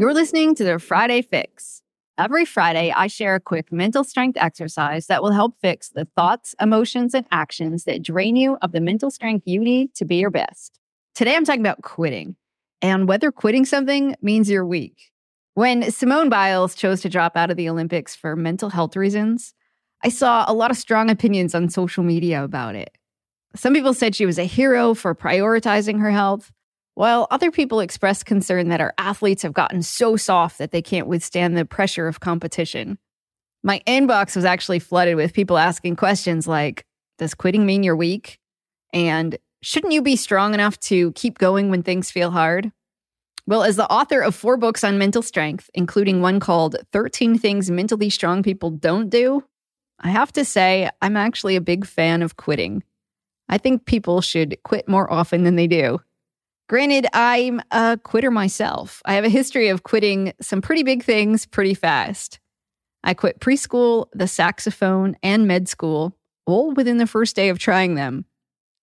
You're listening to the Friday Fix. Every Friday, I share a quick mental strength exercise that will help fix the thoughts, emotions, and actions that drain you of the mental strength you need to be your best. Today, I'm talking about quitting and whether quitting something means you're weak. When Simone Biles chose to drop out of the Olympics for mental health reasons, I saw a lot of strong opinions on social media about it. Some people said she was a hero for prioritizing her health, while other people expressed concern that our athletes have gotten so soft that they can't withstand the pressure of competition. My inbox was actually flooded with people asking questions like Does quitting mean you're weak? And shouldn't you be strong enough to keep going when things feel hard? Well, as the author of four books on mental strength, including one called 13 Things Mentally Strong People Don't Do, I have to say, I'm actually a big fan of quitting. I think people should quit more often than they do. Granted, I'm a quitter myself. I have a history of quitting some pretty big things pretty fast. I quit preschool, the saxophone, and med school, all within the first day of trying them.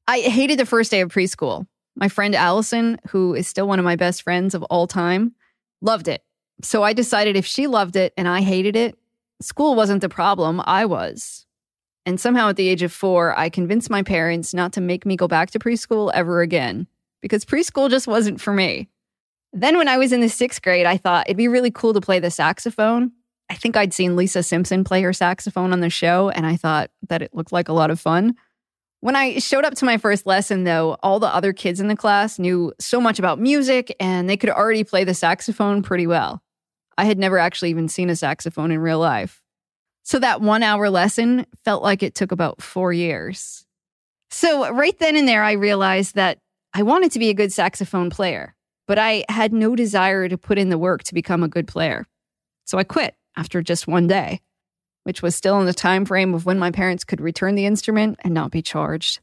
I hated the first day of preschool. My friend Allison, who is still one of my best friends of all time, loved it. So I decided if she loved it and I hated it, school wasn't the problem, I was. And somehow at the age of four, I convinced my parents not to make me go back to preschool ever again because preschool just wasn't for me. Then, when I was in the sixth grade, I thought it'd be really cool to play the saxophone. I think I'd seen Lisa Simpson play her saxophone on the show, and I thought that it looked like a lot of fun. When I showed up to my first lesson, though, all the other kids in the class knew so much about music and they could already play the saxophone pretty well. I had never actually even seen a saxophone in real life. So that one hour lesson felt like it took about four years. So, right then and there, I realized that I wanted to be a good saxophone player, but I had no desire to put in the work to become a good player. So I quit after just one day, which was still in the time frame of when my parents could return the instrument and not be charged.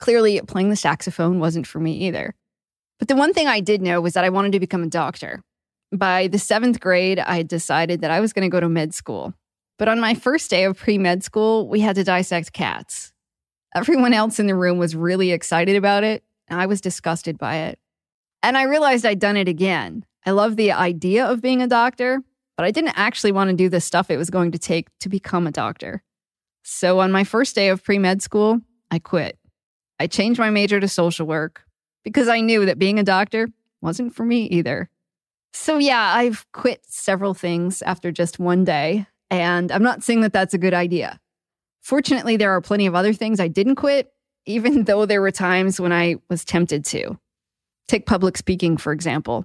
Clearly, playing the saxophone wasn't for me either. But the one thing I did know was that I wanted to become a doctor. By the seventh grade, I decided that I was going to go to med school. But on my first day of pre med school, we had to dissect cats. Everyone else in the room was really excited about it, I was disgusted by it. And I realized I'd done it again. I love the idea of being a doctor, but I didn't actually want to do the stuff it was going to take to become a doctor. So on my first day of pre med school, I quit. I changed my major to social work because I knew that being a doctor wasn't for me either. So, yeah, I've quit several things after just one day, and I'm not saying that that's a good idea. Fortunately, there are plenty of other things I didn't quit even though there were times when I was tempted to. Take public speaking, for example.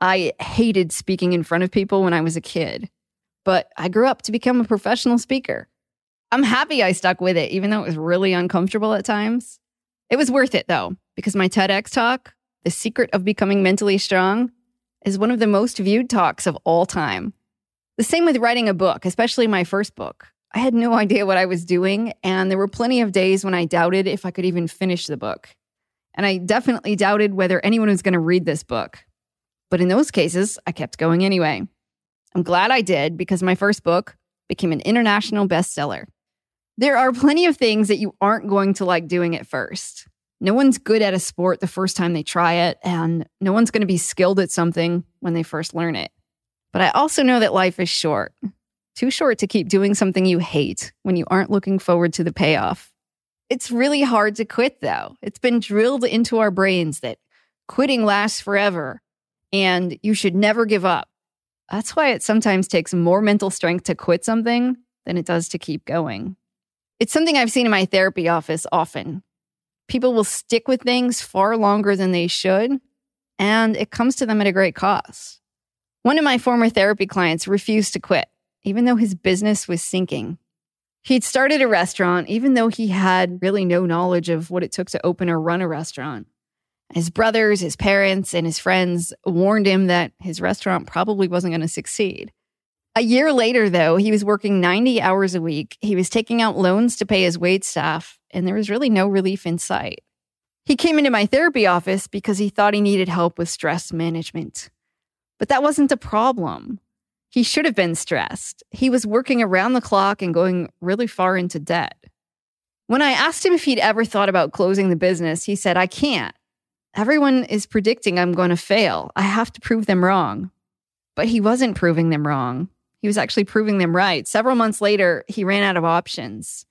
I hated speaking in front of people when I was a kid, but I grew up to become a professional speaker. I'm happy I stuck with it, even though it was really uncomfortable at times. It was worth it, though, because my TEDx talk, The Secret of Becoming Mentally Strong, is one of the most viewed talks of all time. The same with writing a book, especially my first book. I had no idea what I was doing, and there were plenty of days when I doubted if I could even finish the book. And I definitely doubted whether anyone was going to read this book. But in those cases, I kept going anyway. I'm glad I did because my first book became an international bestseller. There are plenty of things that you aren't going to like doing at first. No one's good at a sport the first time they try it, and no one's going to be skilled at something when they first learn it. But I also know that life is short, too short to keep doing something you hate when you aren't looking forward to the payoff. It's really hard to quit, though. It's been drilled into our brains that quitting lasts forever and you should never give up. That's why it sometimes takes more mental strength to quit something than it does to keep going. It's something I've seen in my therapy office often. People will stick with things far longer than they should, and it comes to them at a great cost. One of my former therapy clients refused to quit even though his business was sinking. He'd started a restaurant, even though he had really no knowledge of what it took to open or run a restaurant. His brothers, his parents, and his friends warned him that his restaurant probably wasn't going to succeed. A year later, though, he was working 90 hours a week. He was taking out loans to pay his wait staff, and there was really no relief in sight. He came into my therapy office because he thought he needed help with stress management. But that wasn't the problem. He should have been stressed. He was working around the clock and going really far into debt. When I asked him if he'd ever thought about closing the business, he said, I can't. Everyone is predicting I'm going to fail. I have to prove them wrong. But he wasn't proving them wrong. He was actually proving them right. Several months later, he ran out of options.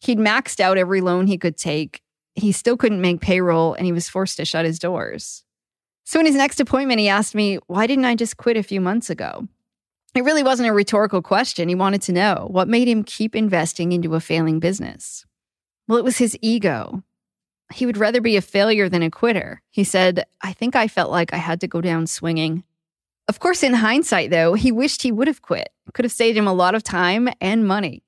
He'd maxed out every loan he could take. He still couldn't make payroll and he was forced to shut his doors. So, in his next appointment, he asked me, Why didn't I just quit a few months ago? It really wasn't a rhetorical question. He wanted to know what made him keep investing into a failing business. Well, it was his ego. He would rather be a failure than a quitter. He said, I think I felt like I had to go down swinging. Of course, in hindsight, though, he wished he would have quit. It could have saved him a lot of time and money.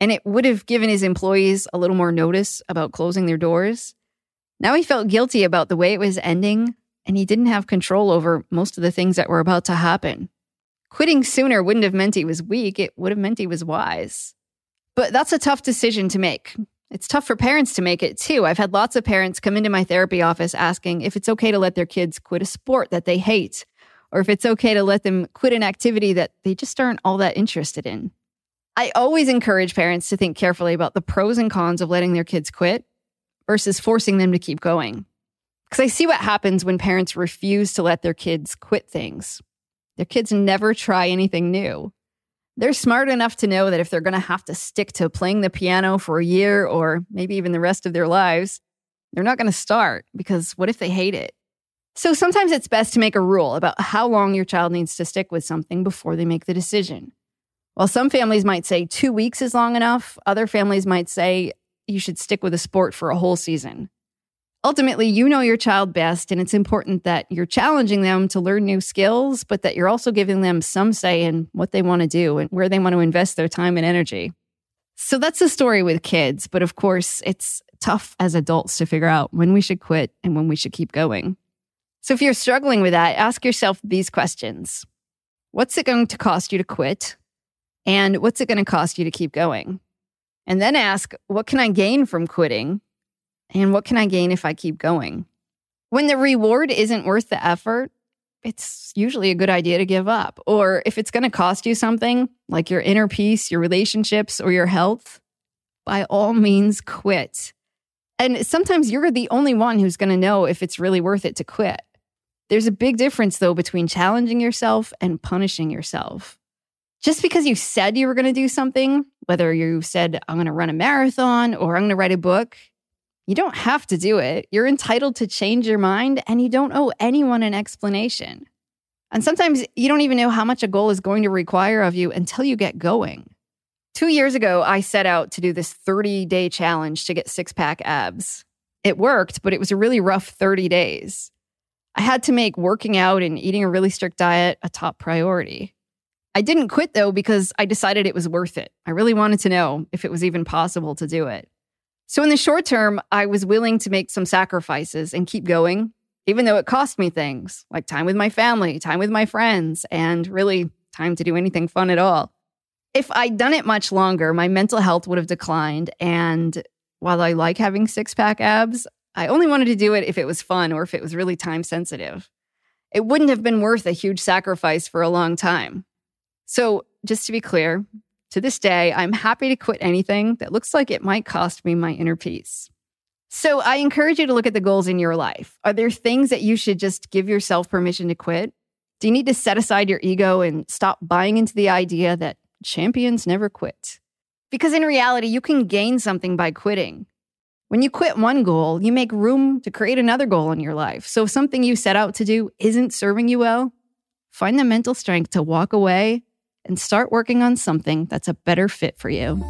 And it would have given his employees a little more notice about closing their doors. Now he felt guilty about the way it was ending, and he didn't have control over most of the things that were about to happen. Quitting sooner wouldn't have meant he was weak, it would have meant he was wise. But that's a tough decision to make. It's tough for parents to make it too. I've had lots of parents come into my therapy office asking if it's okay to let their kids quit a sport that they hate or if it's okay to let them quit an activity that they just aren't all that interested in. I always encourage parents to think carefully about the pros and cons of letting their kids quit versus forcing them to keep going. Because I see what happens when parents refuse to let their kids quit things. Their kids never try anything new. They're smart enough to know that if they're going to have to stick to playing the piano for a year or maybe even the rest of their lives, they're not going to start because what if they hate it? So sometimes it's best to make a rule about how long your child needs to stick with something before they make the decision. While some families might say two weeks is long enough, other families might say you should stick with a sport for a whole season. Ultimately, you know your child best, and it's important that you're challenging them to learn new skills, but that you're also giving them some say in what they want to do and where they want to invest their time and energy. So that's the story with kids, but of course, it's tough as adults to figure out when we should quit and when we should keep going. So if you're struggling with that, ask yourself these questions What's it going to cost you to quit? And what's it going to cost you to keep going? And then ask, What can I gain from quitting? And what can I gain if I keep going? When the reward isn't worth the effort, it's usually a good idea to give up. Or if it's going to cost you something, like your inner peace, your relationships, or your health, by all means quit. And sometimes you're the only one who's going to know if it's really worth it to quit. There's a big difference, though, between challenging yourself and punishing yourself. Just because you said you were going to do something, whether you said, I'm going to run a marathon or I'm going to write a book, you don't have to do it. You're entitled to change your mind and you don't owe anyone an explanation. And sometimes you don't even know how much a goal is going to require of you until you get going. Two years ago, I set out to do this 30 day challenge to get six pack abs. It worked, but it was a really rough 30 days. I had to make working out and eating a really strict diet a top priority. I didn't quit though because I decided it was worth it. I really wanted to know if it was even possible to do it. So, in the short term, I was willing to make some sacrifices and keep going, even though it cost me things like time with my family, time with my friends, and really time to do anything fun at all. If I'd done it much longer, my mental health would have declined. And while I like having six pack abs, I only wanted to do it if it was fun or if it was really time sensitive. It wouldn't have been worth a huge sacrifice for a long time. So, just to be clear, to this day, I'm happy to quit anything that looks like it might cost me my inner peace. So, I encourage you to look at the goals in your life. Are there things that you should just give yourself permission to quit? Do you need to set aside your ego and stop buying into the idea that champions never quit? Because in reality, you can gain something by quitting. When you quit one goal, you make room to create another goal in your life. So if something you set out to do isn't serving you well, find the mental strength to walk away and start working on something that's a better fit for you.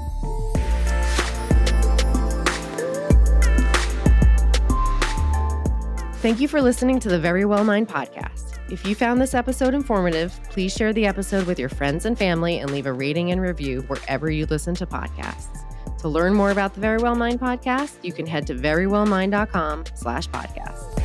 Thank you for listening to the Verywell Mind podcast. If you found this episode informative, please share the episode with your friends and family and leave a rating and review wherever you listen to podcasts. To learn more about the Verywell Mind podcast, you can head to verywellmind.com slash podcast.